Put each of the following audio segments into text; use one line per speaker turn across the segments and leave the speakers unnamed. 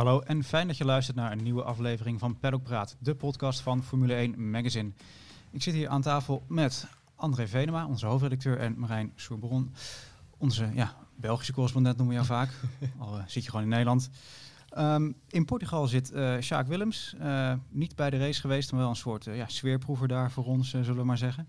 Hallo en fijn dat je luistert naar een nieuwe aflevering van Paddock Praat, de podcast van Formule 1 Magazine. Ik zit hier aan tafel met André Venema, onze hoofdredacteur, en Marijn Sourbron, onze ja, Belgische correspondent noemen we jou vaak. Al uh, zit je gewoon in Nederland. Um, in Portugal zit uh, Sjaak Willems, uh, niet bij de race geweest, maar wel een soort ja, sfeerproever daar voor ons, zullen we maar zeggen.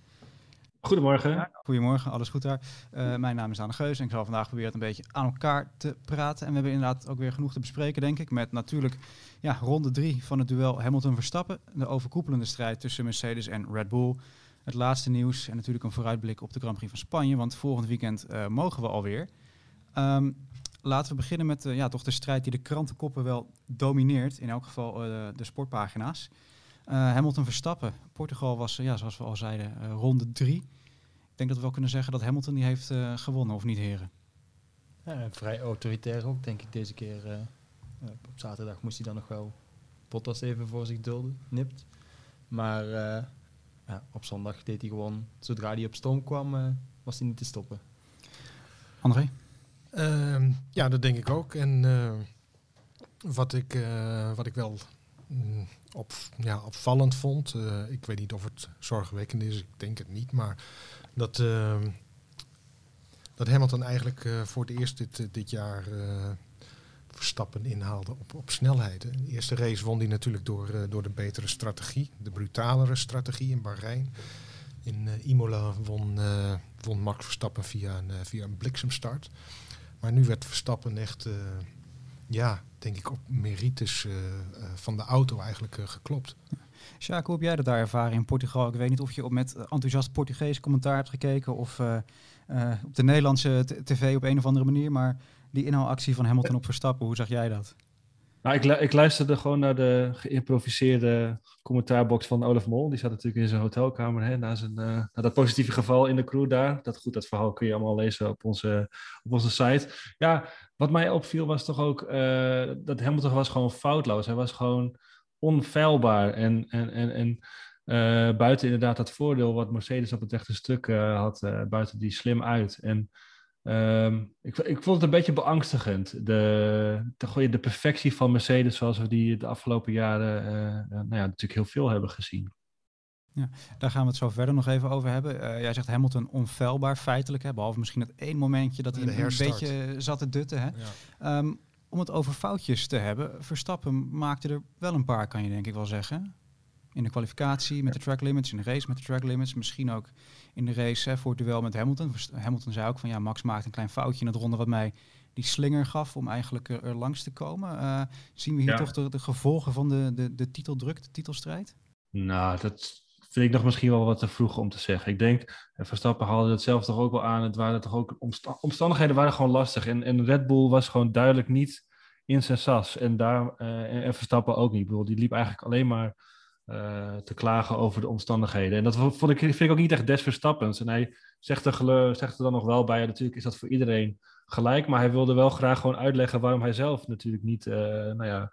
Goedemorgen.
Goedemorgen, alles goed daar. Uh, mijn naam is Anne Geus en ik zal vandaag proberen het een beetje aan elkaar te praten. En we hebben inderdaad ook weer genoeg te bespreken, denk ik. Met natuurlijk ja, ronde drie van het duel Hamilton-Verstappen. De overkoepelende strijd tussen Mercedes en Red Bull. Het laatste nieuws en natuurlijk een vooruitblik op de Grand Prix van Spanje. Want volgend weekend uh, mogen we alweer. Um, laten we beginnen met uh, ja, toch de strijd die de krantenkoppen wel domineert. In elk geval de sportpagina's. Uh, Hamilton Verstappen. Portugal was, ja, zoals we al zeiden, uh, ronde drie. Ik denk dat we wel kunnen zeggen dat Hamilton die heeft gewonnen, of niet heren?
Ja, vrij autoritair ook, denk ik, deze keer. op zaterdag moest hij dan nog wel Bottas even voor zich dulden, nipt. Maar ja, op zondag deed hij gewoon, zodra hij op stoom kwam, was hij niet te stoppen.
André?
Ehm, ja, dat denk ik ook. En wat, ik, wat ik wel mm, op, ja, opvallend vond. Uh, ik weet niet of het zorgwekkend is, ik denk het niet. Maar dat, uh, dat Hamilton eigenlijk uh, voor het eerst dit, dit jaar Verstappen inhaalde op, op snelheid. De eerste race won hij natuurlijk door, door de betere strategie. De brutalere strategie in Bahrein. In Imola won, won Max Verstappen via een, via een bliksemstart. Maar nu werd Verstappen echt ja, denk ik, op merites uh, uh, van de auto eigenlijk uh, geklopt.
Sjaak, hoe heb jij dat daar ervaren in Portugal? Ik weet niet of je op met enthousiast Portugees commentaar hebt gekeken of op de Nederlandse tv op een of andere manier, maar die inhaalactie van Hamilton op Verstappen, hoe zag jij dat?
Nou, ik, ik, luisterde gewoon naar de geïmproviseerde commentaarbox van Olaf Mol. Die zat natuurlijk in zijn hotelkamer hè, na, zijn, uh, na dat positieve geval in de crew daar. Dat, goed, dat verhaal kun je allemaal lezen op onze, op onze site. Ja, wat mij opviel was toch ook uh, dat Hamilton was gewoon foutloos. Hij was gewoon onfeilbaar. En, en, en, en uh, buiten inderdaad dat voordeel wat Mercedes op het rechte stuk had, buiten die slim uit. En Um, ik, ik, vond het een beetje beangstigend. De, de, perfectie van Mercedes, zoals we die de afgelopen jaren nou ja, natuurlijk heel veel hebben gezien.
Ja, daar gaan we het zo verder nog even over hebben. Uh, jij zegt Hamilton onfeilbaar feitelijk, hè, behalve misschien dat één momentje dat hij een, beetje zat te dutten. Hè. Ja. Um, om het over foutjes te hebben, Verstappen maakte er wel een paar, kan je denk ik wel zeggen. In de kwalificatie met de track limits, in de race met de track limits, misschien ook in de race hè, voor het duel met Hamilton. Hamilton zei ook van ja, Max maakt een klein foutje in het ronde wat mij die slinger gaf om eigenlijk er, er langs te komen. Uh, zien we hier ja. toch de, de, gevolgen van de, de, de titeldruk, de titelstrijd?
Nou, dat vind ik nog misschien wel wat te vroeg om te zeggen. Ik denk, Verstappen haalde het zelf toch ook wel aan. Het waren toch ook omsta omstandigheden waren gewoon lastig. En, en Red Bull was gewoon duidelijk niet in zijn sas. En, daar, en Verstappen ook niet. Ik bedoel, die liep eigenlijk alleen maar uh, te klagen over de omstandigheden. En dat vond ik, vind ik ook niet echt des Verstappens. En hij zegt er, zegt er dan nog wel bij, natuurlijk is dat voor iedereen gelijk, maar hij wilde wel graag gewoon uitleggen waarom hij zelf natuurlijk niet, nou ja,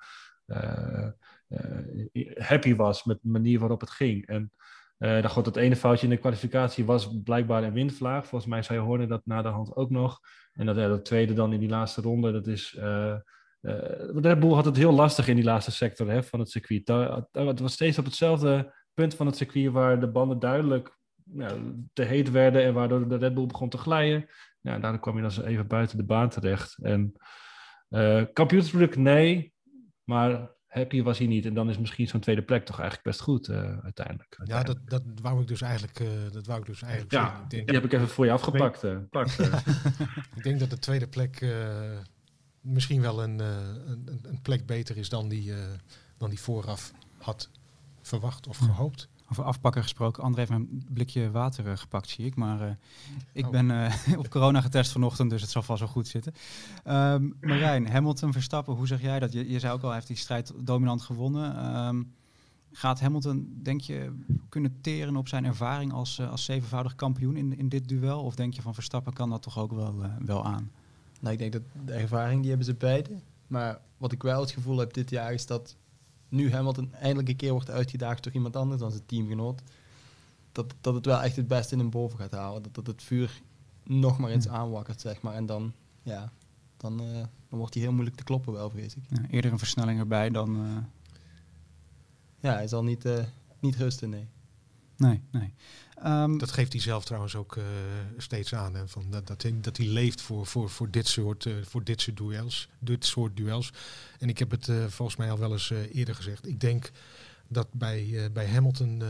happy was met de manier waarop het ging. En uh, dan, God, dat ene foutje in de kwalificatie was blijkbaar een windvlaag. Volgens mij zei Horner dat na de hand ook nog. En dat, ja, dat tweede dan in die laatste ronde, dat is... Uh, Red Bull had het heel lastig in die laatste sector hè, van het circuit. Het was steeds op hetzelfde punt van het circuit waar de banden duidelijk ja, te heet werden en waardoor de Red Bull begon te glijden. Ja, daardoor kwam je dan even buiten de baan terecht. En uh, nee, maar happy was hij niet. En dan is misschien zo'n tweede plek toch eigenlijk best goed uh, uiteindelijk, uiteindelijk,
Ja, dat, dat wou ik dus eigenlijk, uh, dat wou ik dus eigenlijk
ja, zeggen. Ik denk, die heb ik even voor je afgepakt. Uh,
ik denk dat de tweede plek misschien wel een, een, een, plek beter is dan die, dan die vooraf had verwacht of gehoopt.
Over afpakken gesproken. André heeft een blikje water uh, gepakt, zie ik. Maar uh, ik oh. ben uh, op corona getest vanochtend, dus het zal vast wel goed zitten. Um, Marijn, Hamilton, Verstappen, hoe zeg jij dat? Je, je zei ook al, hij heeft die strijd dominant gewonnen. Um, gaat Hamilton, denk je, kunnen teren op zijn ervaring als, als zevenvoudig kampioen in, in dit duel? Of denk je van Verstappen kan dat toch ook wel, wel aan?
Nou, ik denk dat de ervaring, die hebben ze beide. Maar wat ik wel het gevoel heb dit jaar is dat nu Hamilton eindelijk een keer wordt uitgedaagd door iemand anders dan zijn teamgenoot, dat, dat het wel echt het beste in hem boven gaat halen. Dat, dat het vuur nog maar eens aanwakkert, zeg maar. En dan, ja, dan, eh, dan wordt hij heel moeilijk te kloppen wel, vrees ik.
Ja, eerder een versnelling erbij dan... eh,
Ja, hij zal niet, eh, niet rusten, nee.
nee, nee. Ehm,
Dat geeft hij zelf trouwens ook eh, steeds aan. Hè, van dat, dat, hij, dat hij leeft voor, voor, voor, dit soort, eh, voor dit soort duels. Dit soort duels. En ik heb het eh, volgens mij al wel eens eerder gezegd. Ik denk dat bij, bij Hamilton,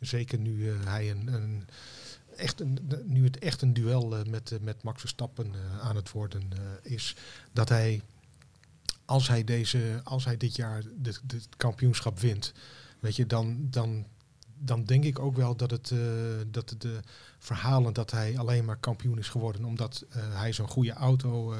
zeker nu hij een, een echt een, nu het echt een duel met, met Max Verstappen aan het worden is, dat hij als hij deze, als hij dit jaar het kampioenschap wint, weet je, dan, dan, dan denk ik ook wel dat het eh, dat de verhalen dat hij alleen maar kampioen is geworden, omdat eh, hij zo'n goede auto eh,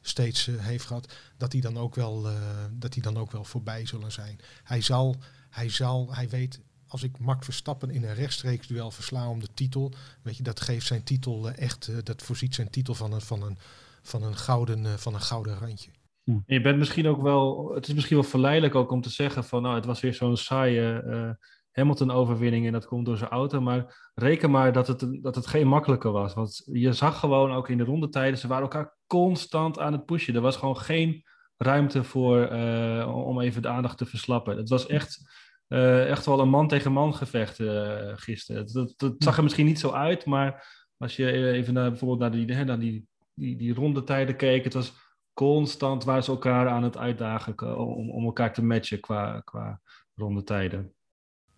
steeds heeft gehad, dat die dan ook wel eh, dat die dan ook wel voorbij zullen zijn. Hij zal, hij zal, hij weet. Als ik Max Verstappen in een rechtstreeks duel versla om de titel, weet je, dat geeft zijn titel echt, dat voorziet zijn titel van een, van een, van een, gouden, van een gouden randje.
En je bent misschien ook wel, het is misschien wel verleidelijk ook om te zeggen van nou, het was weer zo'n saaie eh, Hamilton-overwinning en dat komt door zijn auto. Maar reken maar dat het, dat het geen makkelijke was. Want je zag gewoon ook in de rondetijden, ze waren elkaar constant aan het pushen. Er was gewoon geen ruimte voor eh, om even de aandacht te verslappen. Het was echt, eh, echt wel een man tegen man gevecht eh, gisteren. Dat, dat zag er misschien niet zo uit, maar als je even naar, bijvoorbeeld naar die, naar die, die, die rondetijden keek, het was constant waar ze elkaar aan het uitdagen om, om elkaar te matchen qua, qua rondetijden.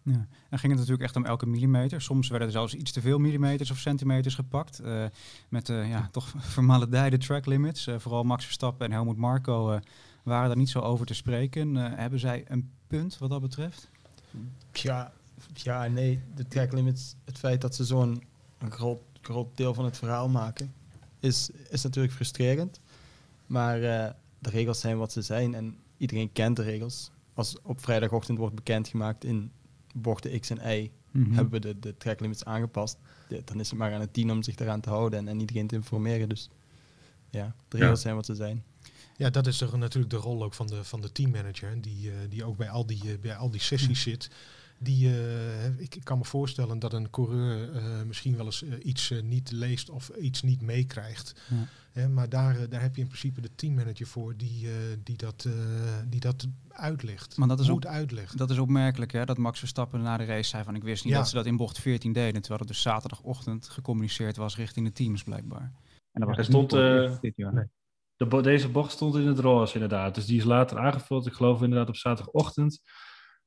Ja. Dan ging het natuurlijk echt om elke millimeter. Soms werden er zelfs iets te veel millimeters of centimeters gepakt. eh, met eh, ja, toch vermaledijde track limits. Eh, vooral Max Verstappen en Helmut Marko eh, waren daar niet zo over te spreken. Hebben zij een punt wat dat betreft?
Ja, ja, nee, de track limits, het feit dat ze zo'n groot, groot deel van het verhaal maken, is, is natuurlijk frustrerend. Maar de regels zijn wat ze zijn en iedereen kent de regels. Als op vrijdagochtend wordt bekendgemaakt in bochten X en Y,
Mhm.
hebben we de, de track limits aangepast. Dan is het maar aan het team om zich daaraan te houden en, en iedereen te informeren. Dus ja, de
Ja.
regels zijn wat ze zijn.
Ja, dat is toch natuurlijk de rol ook van de, van de teammanager, die, eh, die ook bij al die, eh, bij al die sessies zit. Die, eh, ik, ik kan me voorstellen dat een coureur eh, misschien wel eens eh, iets niet leest of iets niet meekrijgt.
Ja.
Hè, maar daar, daar heb je in principe de teammanager voor die, eh, die, dat, eh, die dat uitlegt.
Maar dat is
moet uitleggen.
Dat is opmerkelijk, hè, dat Max Verstappen na de race zei van ik wist niet
Ja.
dat ze dat in bocht 14 deden, terwijl het dus zaterdagochtend gecommuniceerd was richting de teams blijkbaar. En dat
Er
was dus
stond, eh,
dit jaar.
nee.
De bo- deze bocht stond in het roze inderdaad. Dus die is later aangevuld. Ik geloof inderdaad op zaterdagochtend.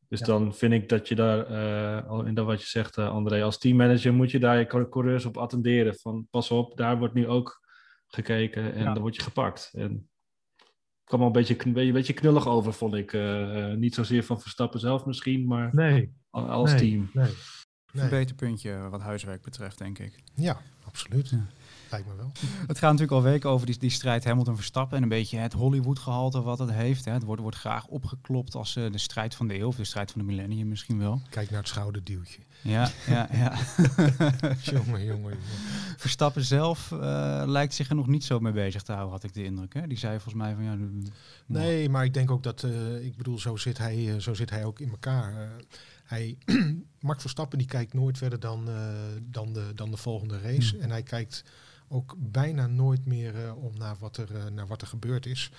Dus
Ja.
dan vind ik dat je daar, eh, al in dat wat je zegt eh, André, als teammanager moet je daar je cour- coureurs op attenderen. Van pas op, daar wordt nu ook gekeken en
Ja.
dan word je gepakt. En het kwam al een beetje, een beetje knullig over, vond ik. Eh, niet zozeer van Verstappen zelf misschien, maar
Nee,
al- als
nee,
team.
nee.
Een
nee.
verbeterpuntje wat huiswerk betreft, denk ik.
Ja, absoluut.
Ja.
Lijkt me wel.
Het gaat natuurlijk al weken over die, die strijd Hamilton-Verstappen en een beetje het Hollywood-gehalte wat het heeft. Hè. Het wordt, wordt graag opgeklopt als eh, de strijd van de eeuw, of de strijd van de millennium misschien wel.
Kijk naar het schouderduwtje.
Ja, ja, ja.
jongen, jongen, jongen.
Verstappen zelf eh, lijkt zich er nog niet zo mee bezig te houden, had ik de indruk. Hè. Die zei volgens mij van ja...
Nee, maar ik denk ook dat, eh, ik bedoel, zo zit hij, zo zit hij ook in elkaar. Hij, Max Verstappen die kijkt nooit verder dan, dan, de, dan de volgende race.
Hmm.
En hij kijkt ook bijna nooit meer eh, om naar wat, er, eh, naar wat er gebeurd is.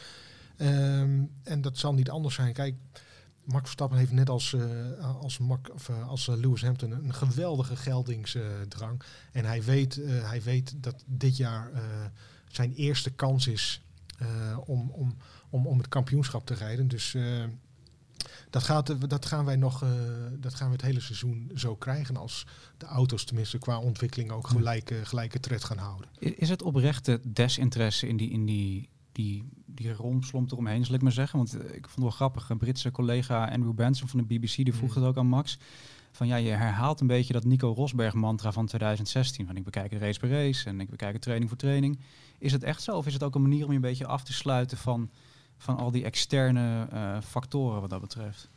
Ehm, en dat zal niet anders zijn. Kijk, Max Verstappen heeft net als, eh, als, Mac, of, als Lewis Hampton een geweldige geldingsdrang. en hij weet, hij weet dat dit jaar zijn eerste kans is om, om, om, om het kampioenschap te rijden. Dus dat, gaat, dat, gaan wij nog, eh, dat gaan we het hele seizoen zo krijgen als de auto's tenminste qua ontwikkeling ook gelijke, gelijke tred gaan houden.
Is het oprechte desinteresse in die, in die, die, die romslomp eromheen, zal ik maar zeggen? Want eh, ik vond het wel grappig, een Britse collega Andrew Benson van de BBC, die vroeg
Mm.
het ook aan Max. Van ja, je herhaalt een beetje dat Nico Rosberg mantra van 2016. Van ik bekijk het race per race en ik bekijk het training voor training. Is het echt zo? Of is het ook een manier om je een beetje af te sluiten van, van al die externe eh, factoren wat dat betreft?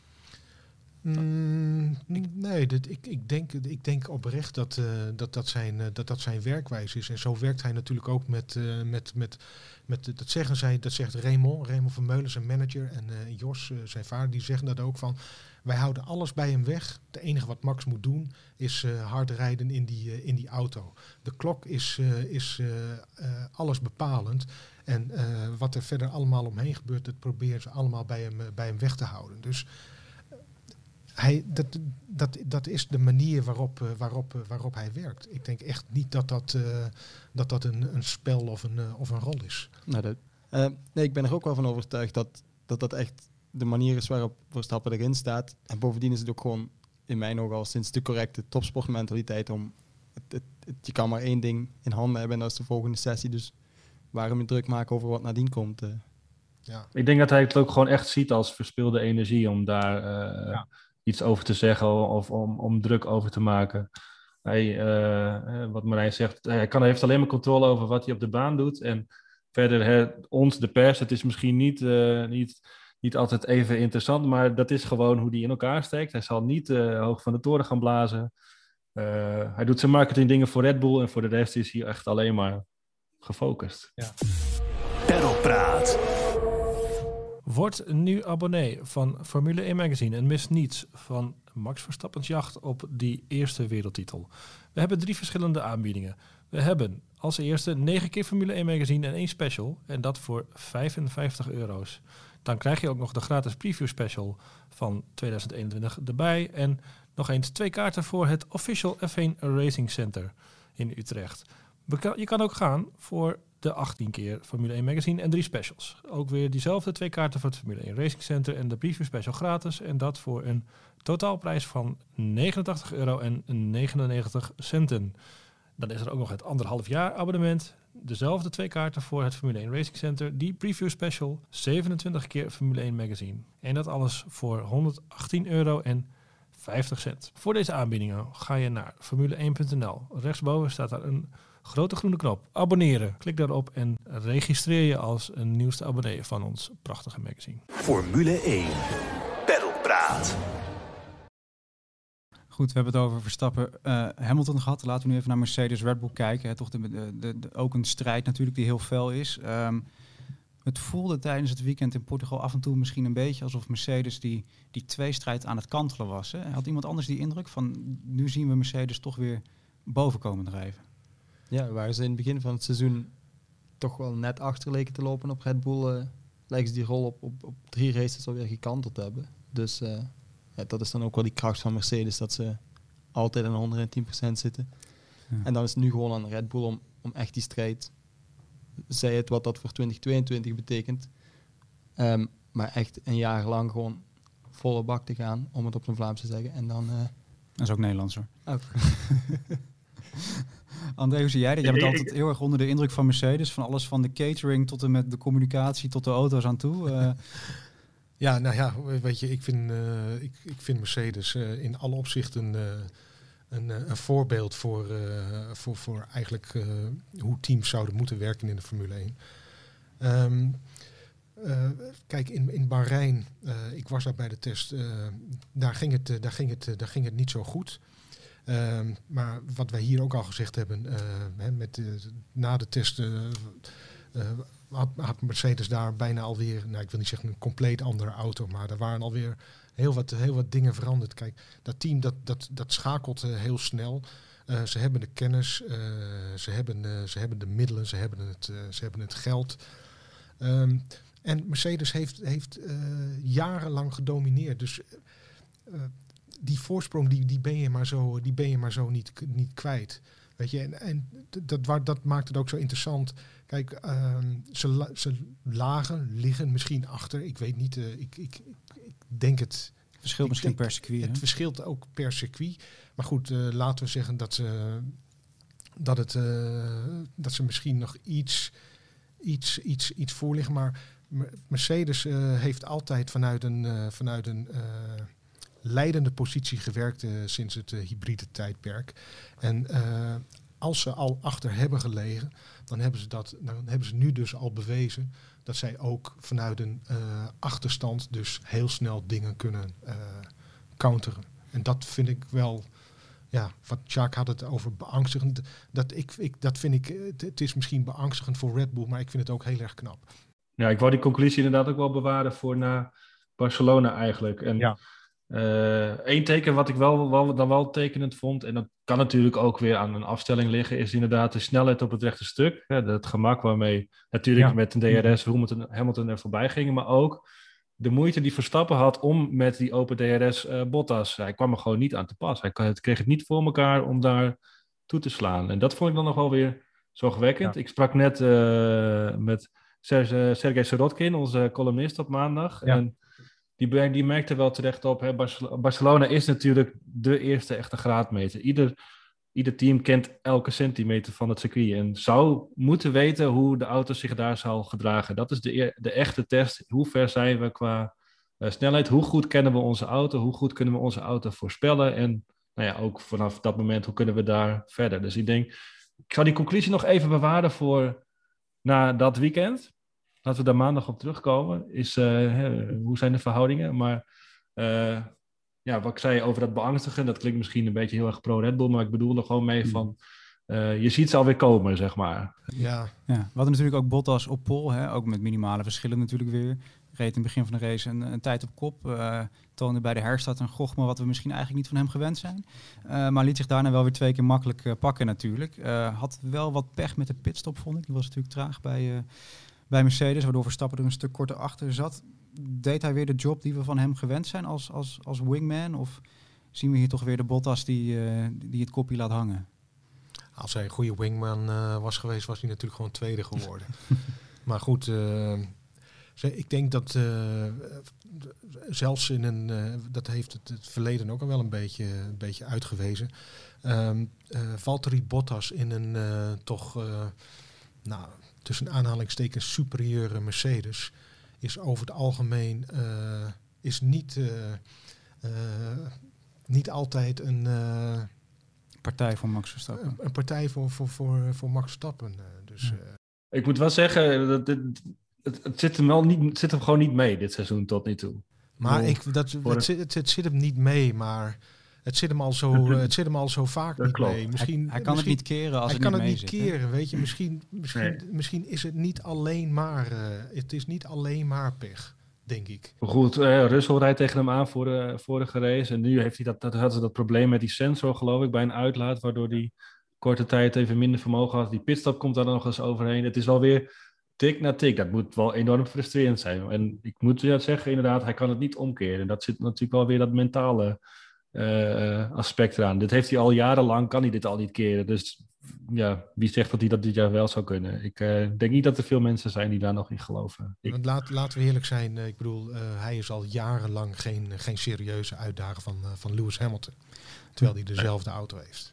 Mm, nee, dit, ik, ik, denk, ik denk oprecht dat, uh, dat, dat, zijn, uh, dat dat zijn werkwijze is. En zo werkt hij natuurlijk ook met, met, met, met dat zeggen zij, dat zegt Raymond, Raymond van Meulen, zijn manager, en Jos, zijn vader, die zeggen dat ook van. Wij houden alles bij hem weg. Het enige wat Max moet doen is hard rijden in die, in die auto. De klok is, is alles bepalend. En wat er verder allemaal omheen gebeurt, dat proberen ze allemaal bij hem, bij hem weg te houden. Dus hij, dat, dat, dat is de manier waarop, waarop, waarop hij werkt. Ik denk echt niet dat dat, dat, dat een, een spel of een, of een rol is.
Nou, dat, nee, ik ben er ook wel van overtuigd dat, dat dat echt de manier is waarop Verstappen erin staat. En bovendien is het ook gewoon in mijn ogen al sinds de correcte topsportmentaliteit om... Je kan maar één ding in handen hebben en dat is de volgende sessie. Dus waarom je druk maken over wat nadien komt...
Ja. Ik denk dat hij het ook gewoon echt ziet als verspilde energie om daar... Ja iets over te zeggen of om, om druk over te maken. Hij, uh, wat Marijn zegt, hij kan, heeft alleen maar controle over wat hij op de baan doet. En verder, hè, ons, de pers, het is misschien niet, uh, niet, niet altijd even interessant, maar dat is gewoon hoe hij in elkaar steekt. Hij zal niet uh, hoog van de toren gaan blazen. hij doet zijn marketing dingen voor Red Bull en voor de rest is hij echt alleen maar gefocust. Ja.
Praat. Word nu abonnee van Formule 1 Magazine en mis niets van Max Verstappen's jacht op die eerste wereldtitel. We hebben drie verschillende aanbiedingen. We hebben als eerste 9 keer Formule 1 Magazine en één special en dat voor 55 euro's. Dan krijg je ook nog de gratis preview special van 2021 erbij en nog eens twee kaarten voor het Official F1 Racing Center in Utrecht. Je kan ook gaan voor de 18 keer Formule 1 Magazine en drie specials. Ook weer diezelfde twee kaarten voor het Formule 1 Racing Center en de preview special gratis. En dat voor een totaalprijs van 89 euro en 99 centen. Dan is er ook nog het anderhalf jaar abonnement. Dezelfde twee kaarten voor het Formule 1 Racing Center. Die preview special, 27 keer Formule 1 Magazine. En dat alles voor 118 euro en 50 cent. Voor deze aanbiedingen ga je naar formule1.nl. Rechtsboven staat daar een grote groene knop. Abonneren. Klik daarop en registreer je als een nieuwste abonnee van ons prachtige magazine.
Formule 1. Pedalpraat.
Goed, we hebben het over Verstappen uh, Hamilton gehad. Laten we nu even naar Mercedes Red Bull kijken. Hè. Toch de, de, de, ook een strijd natuurlijk die heel fel is. Um, het voelde tijdens het weekend in Portugal af en toe misschien een beetje alsof Mercedes die, die tweestrijd aan het kantelen was. Hè. Had iemand anders die indruk van nu zien we Mercedes toch weer boven komen drijven?
Ja, waar ze in het begin van het seizoen toch wel net achter leken te lopen op Red Bull, uh, lijken ze die rol op, op, op drie races alweer gekanteld hebben. Dus uh, ja, dat is dan ook wel die kracht van Mercedes, dat ze altijd aan 110% zitten. Ja. En dan is het nu gewoon aan Red Bull om, om echt die strijd, zij het wat dat voor 2022 betekent, um, maar echt een jaar lang gewoon volle bak te gaan, om het op zijn Vlaams te zeggen. En dan... Uh,
dat is ook Nederlands hoor. Ook. André, hoe zie jij dat? Jij bent altijd heel erg onder de indruk van Mercedes. Van alles van de catering tot en met de communicatie tot de auto's aan toe. Uh.
Ja, nou ja, weet je, ik vind, uh, ik, ik vind Mercedes uh, in alle opzichten een, een voorbeeld voor, voor, voor eigenlijk hoe teams zouden moeten werken in de Formule 1. Um, ehm, kijk, in, in Bahrein, ik was daar bij de test, daar, ging het, daar, ging het, daar ging het niet zo goed. Ehm, maar wat wij hier ook al gezegd hebben, uh, hè, met, na de testen uh, had, had, Mercedes daar bijna alweer, nou ik wil niet zeggen een compleet andere auto, maar er waren alweer heel wat, heel wat dingen veranderd. Kijk, dat team dat, dat, dat schakelt heel snel. ze hebben de kennis, ze, hebben, ze hebben de middelen, ze hebben het, ze hebben het geld. Um, en Mercedes heeft, heeft jarenlang gedomineerd. Dus die voorsprong die, die ben je maar zo, die ben je maar zo niet, niet kwijt. Weet je, en, en dat, dat maakt het ook zo interessant. Kijk, uh, ze, ze lagen, liggen misschien achter. Ik weet niet, uh, ik, ik, ik, denk het.
Verschilt misschien per circuit.
Het verschilt ook per circuit. Maar goed, uh, laten we zeggen dat ze, dat het, uh, dat ze misschien nog iets, iets, iets, iets voor liggen. Maar Mercedes heeft altijd vanuit een, vanuit een leidende positie gewerkt uh, sinds het uh, hybride tijdperk. En uh, als ze al achter hebben gelegen, dan hebben ze, dat, dan hebben ze nu dus al bewezen dat zij ook vanuit een achterstand dus heel snel dingen kunnen, counteren. En dat vind ik wel, ja, wat Jacques had het over beangstigend. Dat, ik, ik, dat vind ik, eh, het, het is misschien beangstigend voor Red Bull, maar ik vind het ook heel erg knap.
Ja, ik wou die conclusie inderdaad ook wel bewaren voor na Barcelona eigenlijk. En
Ja.
Eén teken wat ik wel, wel, dan wel tekenend vond, en dat kan natuurlijk ook weer aan een afstelling liggen, is inderdaad de snelheid op het rechte stuk. Hè, het gemak waarmee natuurlijk
Ja.
met een DRS Hamilton, Hamilton er voorbij gingen, maar ook de moeite die Verstappen had om met die open DRS eh, Bottas. Hij kwam er gewoon niet aan te pas. Hij kreeg het niet voor elkaar om daar toe te slaan. En dat vond ik dan nog wel weer zorgwekkend. Ik sprak net eh, met Serge, Sergej Sirotkin, onze columnist op maandag.
Ja.
En die, die merkte wel terecht op, hè, Barcel- Barcelona is natuurlijk de eerste echte graadmeter. Ieder, ieder team kent elke centimeter van het circuit en zou moeten weten hoe de auto zich daar zal gedragen. Dat is de, de echte test. Hoe ver zijn we qua eh, snelheid? Hoe goed kennen we onze auto? Hoe goed kunnen we onze auto voorspellen? En nou ja, ook vanaf dat moment, hoe kunnen we daar verder? Dus ik denk, ik zou die conclusie nog even bewaren voor na dat weekend. Laten we daar maandag op terugkomen. Is, eh, hè, hoe zijn de verhoudingen? Maar eh, ja, wat ik zei over dat beangstigen, dat klinkt misschien een beetje heel erg pro-Red Bull, maar ik bedoel er gewoon mee van, eh, je ziet ze alweer komen, zeg maar.
Ja,
Ja, we hadden natuurlijk ook Bottas op pole, hè, ook met minimale verschillen natuurlijk weer. Reed in het begin van de race een, een tijd op kop. eh, toonde bij de herstart een gochme wat we misschien eigenlijk niet van hem gewend zijn. Eh, maar liet zich daarna wel weer twee keer makkelijk pakken natuurlijk. Eh, had wel wat pech met de pitstop, vond ik. Die was natuurlijk traag bij, eh, bij Mercedes, waardoor Verstappen er een stuk korter achter zat. Deed hij weer de job die we van hem gewend zijn als, als, als wingman? Of zien we hier toch weer de Bottas die, eh, die het kopje laat hangen?
als hij een goede wingman eh, was geweest, was hij natuurlijk gewoon tweede geworden. maar goed, eh, ik denk dat zelfs in een, dat heeft het, het verleden ook al wel een beetje, een beetje uitgewezen. Eh, Valtteri Bottas in een toch, nou, tussen aanhalingstekens superieure Mercedes is over het algemeen eh, is niet, eh, eh, niet altijd een, eh,
Partij voor Max Verstappen.
een, een partij voor, voor, voor, voor Max Stappen. eh, dus
Ja.
eh,
Ik moet wel zeggen, dat, het, het, het zit, hem wel niet, het zit hem gewoon niet mee dit seizoen tot nu toe.
Maar ik, dat, het, het zit hem niet mee, maar het zit hem al zo, eh, het zit hem al zo vaak
dat
niet
klopt.
mee. Misschien,
hij, hij kan
misschien,
het niet keren als
hij
het
kan
niet
het niet keren, weet je. Misschien, misschien,
Nee.
misschien is het niet alleen maar, eh, het is niet alleen maar pech, denk ik.
Goed, eh, Russell rijdt tegen hem aan voor de vorige race. En nu heeft hij dat, dat, had ze dat probleem met die sensor, geloof ik, bij een uitlaat. Waardoor hij korte tijd even minder vermogen had. Die pitstop komt daar nog eens overheen. Het is wel weer tik na tik. Dat moet wel enorm frustrerend zijn. En ik moet ja zeggen, inderdaad, hij kan het niet omkeren. Dat zit natuurlijk wel weer dat mentale eh, aspect eraan. Dit heeft hij al jarenlang, kan hij dit al niet keren. Dus ja, wie zegt dat hij dat dit jaar wel zou kunnen? Ik eh, denk niet dat er veel mensen zijn die daar nog in geloven. Ik,
Want laat, laten we eerlijk zijn, eh, ik bedoel, eh, hij is al jarenlang geen, geen serieuze uitdager van, eh, van Lewis Hamilton. Terwijl hij dezelfde auto heeft.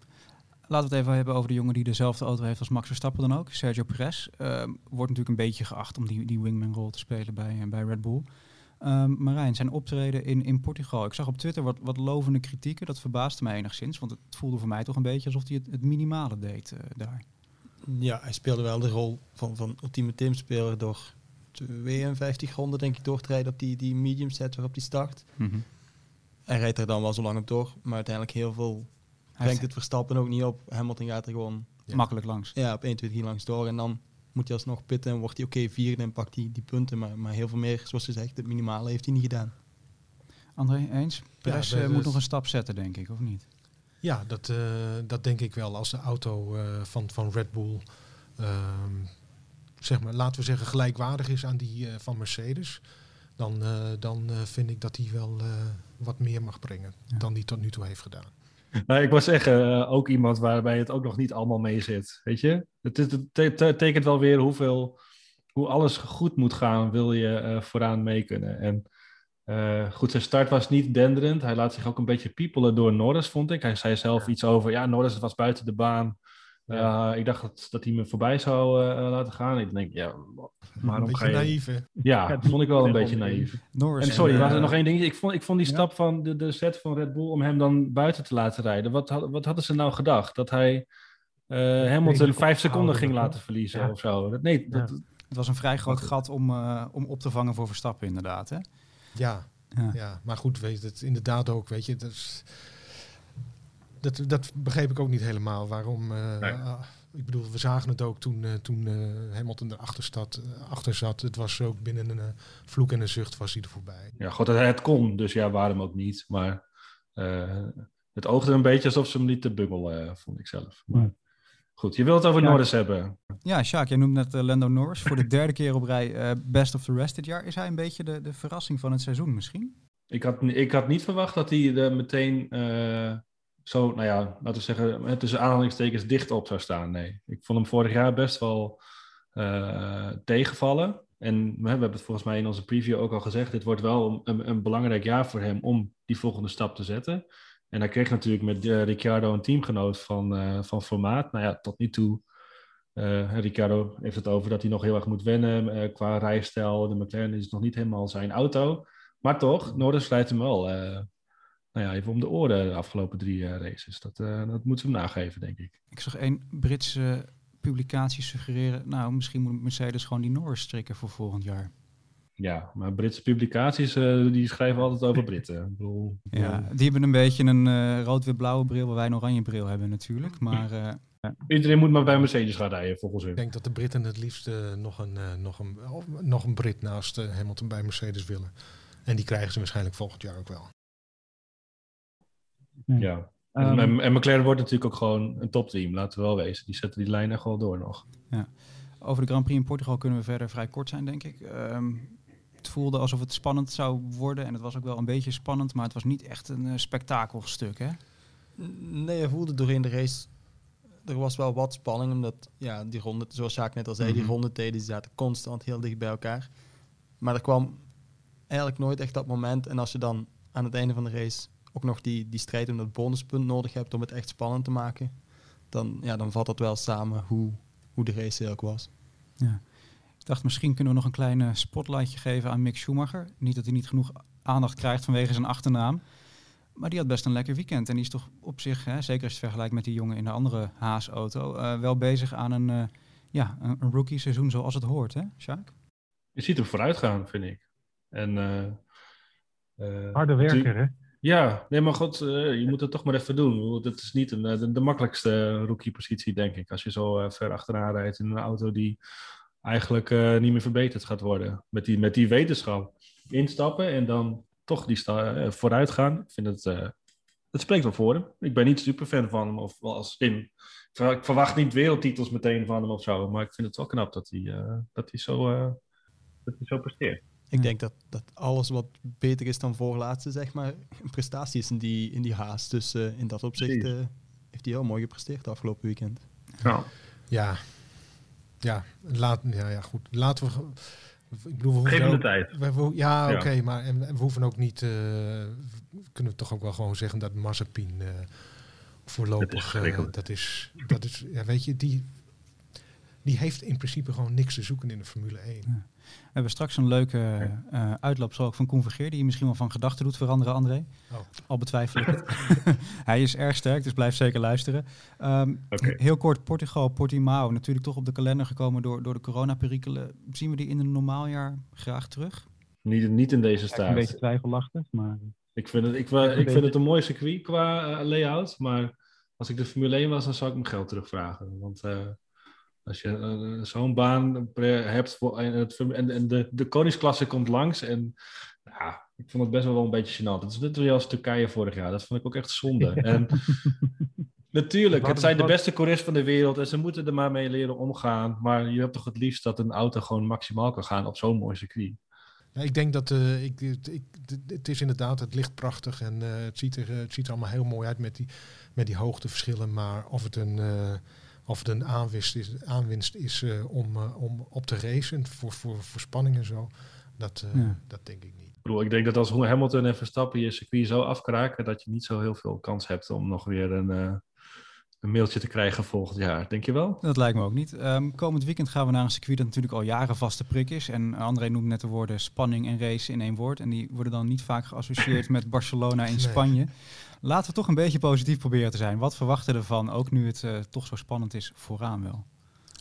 Laten we het even hebben over de jongen die dezelfde auto heeft als Max Verstappen dan ook. Sergio Perez. Ehm, wordt natuurlijk een beetje geacht om die, die wingman-rol te spelen bij, eh, bij Red Bull. Ehm Marijn, zijn optreden in, in Portugal. Ik zag op Twitter wat, wat lovende kritieken. Dat verbaasde mij enigszins. Want het voelde voor mij toch een beetje alsof hij het, het minimale deed eh, daar.
Ja, hij speelde wel de rol van, van ultieme teamspeler door 52 ronden denk ik door te rijden op die, die medium set waarop hij start. Hij rijdt er dan wel zo lang op door, maar uiteindelijk heel veel
Hij
brengt het Verstappen ook niet op. Hamilton gaat er gewoon
Ja.
makkelijk langs.
ja, op 1, 2, 3 langs door en dan moet hij alsnog pitten en wordt hij oké vierde en pakt hij die punten. Maar, maar heel veel meer, zoals zegt, het minimale heeft hij niet gedaan.
André, eens? Perez eh,
is-
moet nog een stap zetten, denk ik, of niet?
Ja, dat, eh, dat denk ik wel. Als de auto eh, van, van Red Bull, ehm, zeg maar, laten we zeggen, gelijkwaardig is aan die eh, van Mercedes, dan, eh, dan eh, vind ik dat hij wel eh, wat meer mag brengen
Ja.
dan die tot nu toe heeft gedaan.
Nou, ik wil zeggen, eh, ook iemand waarbij het ook nog niet allemaal mee zit. Weet je? Het, is, het te- te- tekent wel weer hoeveel, hoe alles goed moet gaan, wil je eh, vooraan mee kunnen. En eh, goed, zijn start was niet denderend. Hij laat zich ook een beetje piepelen door Norris, vond ik. Hij zei zelf iets over, ja, Norris was buiten de baan.
Ja.
Eh, ik dacht dat, dat hij me voorbij zou eh, laten gaan. Ik denk, ja,
een
waarom
beetje
ga je...
naïef, hè?
Ja, dat vond ik wel een beetje naïef.
Norris.
En sorry,
eh,
was er nog één ding. Ik vond, ik vond die
Ja.
stap van de, de set van Red Bull om hem dan buiten te laten rijden. Wat, had- wat hadden ze nou gedacht? Dat hij eh Hamilton vijf seconden ging laten verliezen
Ja.
of zo? Dat, nee, dat,
Het was een vrij groot gat om, eh, om op te vangen voor Verstappen, inderdaad. Hè?
Ja,
Ja.
Ja, maar goed, weet het inderdaad ook, weet je, dat, is- dat, dat begreep ik ook niet helemaal. Waarom? eh,
Nee.
ah, ik bedoel, we zagen het ook toen, eh, toen eh, Hamilton erachter zat, achter zat. Het was ook binnen een vloek en een zucht was hij er voorbij.
Ja, goed, het, het kon, dus ja, waarom ook niet. Maar eh, het oogde een beetje alsof ze hem niet te bungel, eh, vond ik zelf. Maar, goed, je wilt het over
Ja.
Norris hebben.
Ja, Sjaak, jij noemt net Lando Norris. Voor de derde keer op rij eh, best of the rest dit jaar. Is hij een beetje de, de verrassing van het seizoen misschien?
Ik had, ik had niet verwacht dat hij er meteen eh, zo, nou ja, laten we zeggen, eh, tussen aanhalingstekens dicht op zou staan. Nee, ik vond hem vorig jaar best wel eh, tegenvallen. En we hebben het volgens mij in onze preview ook al gezegd. Dit wordt wel een, een belangrijk jaar voor hem om die volgende stap te zetten. En hij kreeg natuurlijk met Ricciardo een teamgenoot van, van formaat. Nou ja, tot nu toe. eh Ricciardo heeft het over dat hij nog heel erg moet wennen qua rijstijl. De McLaren is nog niet helemaal zijn auto. Maar toch, Norris leidt hem wel nou ja, even om de oren de afgelopen drie eh, races. Dat, eh, dat moeten we hem nageven, denk ik.
Ik zag één Britse publicatie suggereren... nou, misschien moet Mercedes gewoon die Norris strikken voor volgend jaar.
Ja, maar Britse publicaties die die schrijven altijd over Britten. Ik bedoel,
Ja, die hebben een beetje een eh, rood-wit-blauwe bril... waar wij een oranje bril hebben natuurlijk. Maar eh,
Iedereen moet maar bij Mercedes gaan rijden, volgens hun.
Ik denk dat de Britten het liefst eh, nog, een, eh, nog, een, of nog een Brit naast eh, Hamilton bij Mercedes willen. En die krijgen ze waarschijnlijk volgend jaar ook wel.
Ja.
Ehm,
en, en McLaren wordt natuurlijk ook gewoon een topteam, laten we wel wezen. Die zetten die lijn echt wel door nog.
over de Grand Prix in Portugal kunnen we verder vrij kort zijn, denk ik. Ehm, het voelde alsof het spannend zou worden. En het was ook wel een beetje spannend, maar het was niet echt een eh, spektakelstuk, hè?
Nee, je voelde doorheen de race. Er was wel wat spanning, omdat ja, die ronde, zoals Sjaak net al zei, die
Mhm.
rondetijden die zaten constant heel dicht bij elkaar. Maar er kwam eigenlijk nooit echt dat moment. En als je dan aan het einde van de race ook nog die, die strijd om dat bonuspunt nodig hebt om het echt spannend te maken, dan, ja, dan valt dat wel samen hoe, hoe de race eigenlijk was.
Ik dacht, misschien kunnen we nog een klein eh, spotlightje geven aan Mick Schumacher. Niet dat hij niet genoeg aandacht krijgt vanwege zijn achternaam. Maar die had best een lekker weekend. En die is toch op zich, hè, zeker als je het vergelijkt met die jongen in de andere Haas-auto, eh, wel bezig aan een, eh, ja, een, een rookie-seizoen zoals het hoort, hè, Sjaak?
Je ziet hem vooruit gaan, vind ik. En, eh, eh,
Harde werker, hè?
Ja, nee, maar goed, eh, je moet het toch maar even doen. Dat is niet een, eh, de, makkelijkste rookie-positie, denk ik. Als je zo eh, ver achteraan rijdt in een auto die eigenlijk niet meer verbeterd gaat worden. Met die, met die wetenschap. Instappen en dan toch die sta, vooruit gaan. Ik vind het, het spreekt wel voor hem. Ik ben niet super fan van hem. Of wel als in, ik ver- ik verwacht niet wereldtitels meteen van hem of zo. Maar ik vind het wel knap dat hij, dat hij, zo, dat hij zo presteert.
Ik
Ja.
denk dat, dat alles wat beter is dan voorlaatste, zeg maar, een prestatie is in die, in die haas. Dus eh, in dat opzicht eh, heeft hij heel mooi gepresteerd afgelopen weekend.
Ja.
Ja, ja, laat, ja, ja goed. Laten we. Ik bedoel, we hoeven
Geef hem de tijd.
we- we- ja,
Ja.
oké, maar en, en we hoeven ook niet. eh, we kunnen toch ook wel gewoon zeggen dat Mazepin eh voorlopig.
Dat is
eh, dat is, dat is, ja, weet je, die, die heeft in principe gewoon niks te zoeken in de Formule 1.
We hebben straks een leuke eh ook van Koen Vergeer, die je misschien wel van gedachten doet veranderen, André.
Oh.
Al betwijfel ik het. Hij is erg sterk, dus blijf zeker luisteren. Ehm. Heel kort, Portugal, Portimao, natuurlijk toch op de kalender gekomen door, door de coronaperikelen. Zien we die in een normaal jaar graag terug?
Niet, niet in deze
Een
staat.
beetje twijfelachtig, maar...
Ik vind het, ik,
Een
ik vind
beetje-
het een mooi circuit qua eh, layout, maar als ik de Formule 1 was, dan zou ik mijn geld terugvragen. Want eh, als je eh, zo'n baan hebt voor, en, het, en, en de, de koningsklasse komt langs en ja, ik vond het best wel een beetje gênant. Het is net weer als Turkije vorig jaar, dat vond ik ook echt zonde. En natuurlijk, het zijn de beste coureurs van de wereld en ze moeten er maar mee leren omgaan, maar je hebt toch het liefst dat een auto gewoon maximaal kan gaan op zo'n mooi circuit.
Ja, ik denk dat eh, ik, het is inderdaad, het ligt prachtig en eh, het, ziet er, het ziet er allemaal heel mooi uit met die, met die hoogteverschillen. Maar of het een, of het een aanwinst is, aanwinst is eh, om, eh, om op te racen voor, voor, voor spanning en zo, dat, eh,
Ja.
dat denk ik niet.
Ik bedoel, ik denk dat als Hamilton en Verstappen je circuit zo afkraken, dat je niet zo heel veel kans hebt om nog weer een, eh, een mailtje te krijgen volgend jaar. Denk je wel?
Dat lijkt me ook niet. Ehm, komend weekend gaan we naar een circuit dat natuurlijk al jaren vaste prik is. En André noemt net de woorden spanning en race in één woord. En die worden dan niet vaak geassocieerd met Barcelona in
Nee.
Spanje. Laten we toch een beetje positief proberen te zijn. Wat verwachten we ervan, ook nu het eh, toch zo spannend is vooraan wel?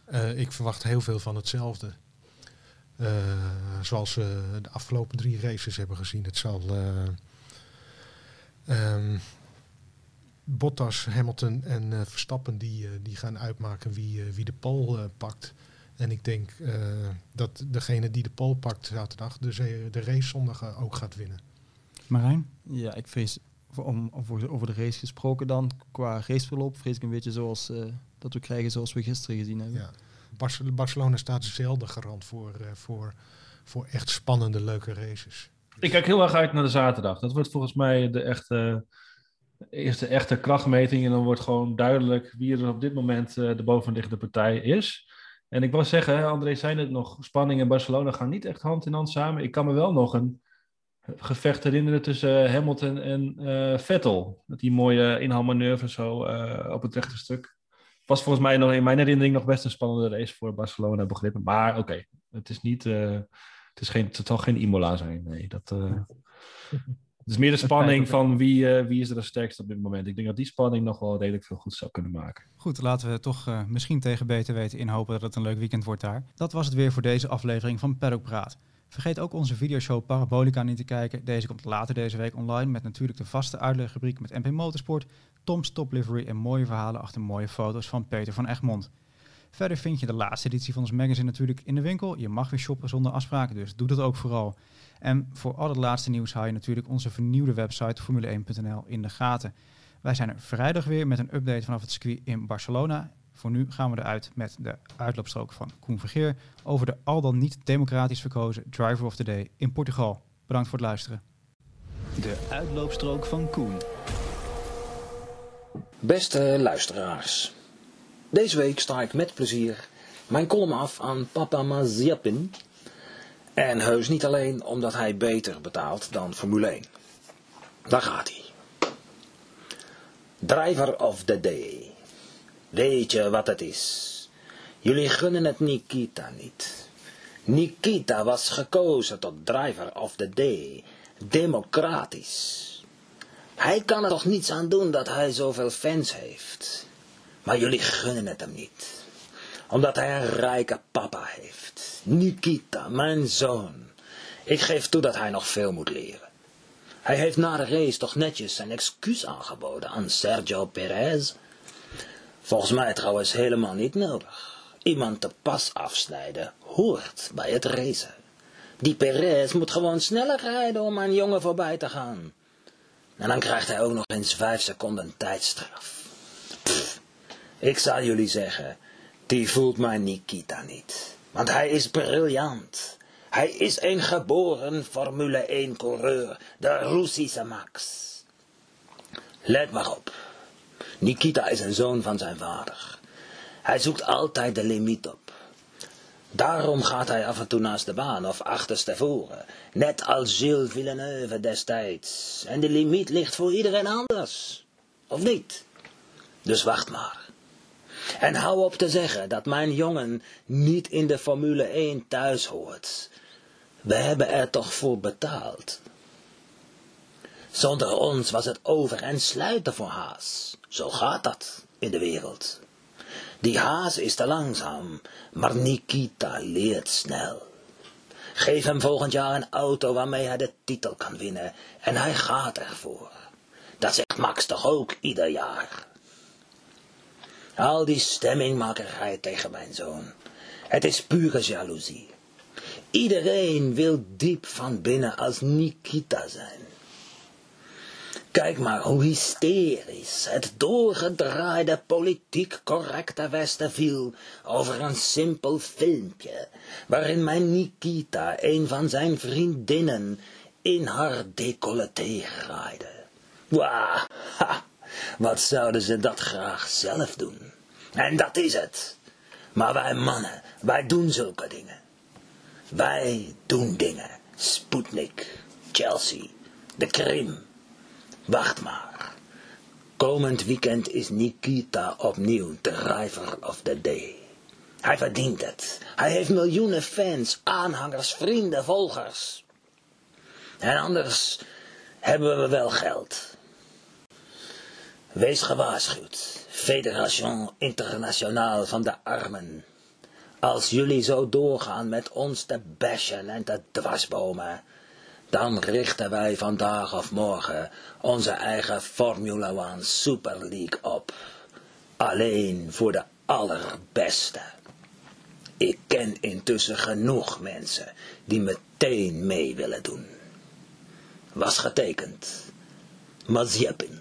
Eh, ik verwacht heel veel van hetzelfde. eh, zoals we de afgelopen drie races hebben gezien. Het zal eh, ehm, Bottas, Hamilton en eh, Verstappen die, eh, die gaan uitmaken wie, eh, wie de pole eh, pakt. En ik denk eh, dat degene die de pole pakt zaterdag de, de race zondag ook gaat winnen.
Marijn?
Ja, ik vrees, voor- om over, over de race gesproken dan, qua raceverloop vrees ik een beetje zoals eh, dat we krijgen zoals we gisteren gezien hebben.
Ja. Barce- Barcelona staat zelden garant voor, eh, voor, voor echt spannende, leuke races.
Ik kijk heel erg uit naar de zaterdag. Dat wordt volgens mij de echte, eerste echte krachtmeting. En dan wordt gewoon duidelijk wie er op dit moment eh, de bovenliggende partij is. En ik wil zeggen, André zei het nog, spanning en Barcelona gaan niet echt hand in hand samen. Ik kan me wel nog een gevecht herinneren tussen eh, Hamilton en eh, Vettel. Met die mooie inhaalmanoeuvre zo op het rechte stuk. Was volgens mij nog in mijn herinnering nog best een spannende race voor Barcelona begrippen. Maar oké, het is niet... het, is geen, het zal geen Imola zijn, nee. Dat, het is meer de spanning van wie, eh, wie is er het sterkst op dit moment. Ik denk dat die spanning nog wel redelijk veel goed zou kunnen maken.
Goed, laten we toch eh, misschien tegen beter weten inhopen dat het een leuk weekend wordt daar. Dat was het weer voor deze aflevering van Paddock Praat. Vergeet ook onze videoshow Parabolica niet te kijken. Deze komt later deze week online met natuurlijk de vaste uitlegrubriek met MP Motorsport, Tom's Top Livery en mooie verhalen achter mooie foto's van Peter van Egmond. Verder vind je de laatste editie van ons magazine natuurlijk in de winkel. Je mag weer shoppen zonder afspraken, dus doe dat ook vooral. En voor al het laatste nieuws hou je natuurlijk onze vernieuwde website formule1.nl in de gaten. Wij zijn er vrijdag weer met een update vanaf het circuit in Barcelona. Voor nu gaan we eruit met de uitloopstrook van Koen Vergeer over de al dan niet democratisch verkozen Driver of the Day in Portugal. Bedankt voor het luisteren.
De uitloopstrook van Koen.
Beste luisteraars, deze week sta ik met plezier mijn column af aan Papa Mazepin. En heus niet alleen omdat hij beter betaalt dan Formule 1. Daar gaat hij. Driver of the Day. Weet je wat het is? Jullie gunnen het Nikita niet. Nikita was gekozen tot Driver of the Day. Democratisch. Hij kan er toch niets aan doen dat hij zoveel fans heeft. Maar jullie gunnen het hem niet. Omdat hij een rijke papa heeft. Nikita, mijn zoon. Ik geef toe dat hij nog veel moet leren. Hij heeft na de race toch netjes zijn excuus aangeboden aan Sergio Perez. Volgens mij trouwens helemaal niet nodig. Iemand de pas afsnijden hoort bij het racen. Die Perez moet gewoon sneller rijden om een jongen voorbij te gaan. En dan krijgt hij ook nog eens vijf seconden tijdstraf. Ik zal jullie zeggen, die voelt mijn Nikita niet. Want hij is briljant. Hij is een geboren Formule 1 coureur, de Russische Max. Let maar op. Nikita is een zoon van zijn vader. Hij zoekt altijd de limiet op. Daarom gaat hij af en toe naast de baan of achterstevoren, net als Gilles Villeneuve destijds. En de limiet ligt voor iedereen anders, of niet? Dus wacht maar. En hou op te zeggen dat mijn jongen niet in de Formule 1 thuis hoort. We hebben er toch voor betaald. Zonder ons was het over en sluiten voor Haas. Zo gaat dat in de wereld. Die Haas is te langzaam, maar Nikita leert snel. Geef hem volgend jaar een auto waarmee hij de titel kan winnen en hij gaat ervoor. Dat zegt Max toch ook ieder jaar. Al die stemmingmakerij tegen mijn zoon. Het is pure jaloezie. Iedereen wil diep van binnen als Nikita zijn. Kijk maar hoe hysterisch het doorgedraaide politiek correcte Westen viel over een simpel filmpje, waarin mijn Nikita een van zijn vriendinnen in haar decolleté graaide. Wauw, ha, wat zouden ze dat graag zelf doen? En dat is het. Maar wij mannen, wij doen zulke dingen. Wij doen dingen. Sputnik, Chelsea, de Krim. Wacht maar. Komend weekend is Nikita opnieuw driver of the day. Hij verdient het. Hij heeft miljoenen fans, aanhangers, vrienden, volgers. En anders hebben we wel geld. Wees gewaarschuwd, Federation Internationaal van de Armen. Als jullie zo doorgaan met ons te bashen en te dwarsbomen, dan richten wij vandaag of morgen onze eigen Formula One Super League op. Alleen voor de allerbeste. Ik ken intussen genoeg mensen die meteen mee willen doen. Was getekend. Mazepin.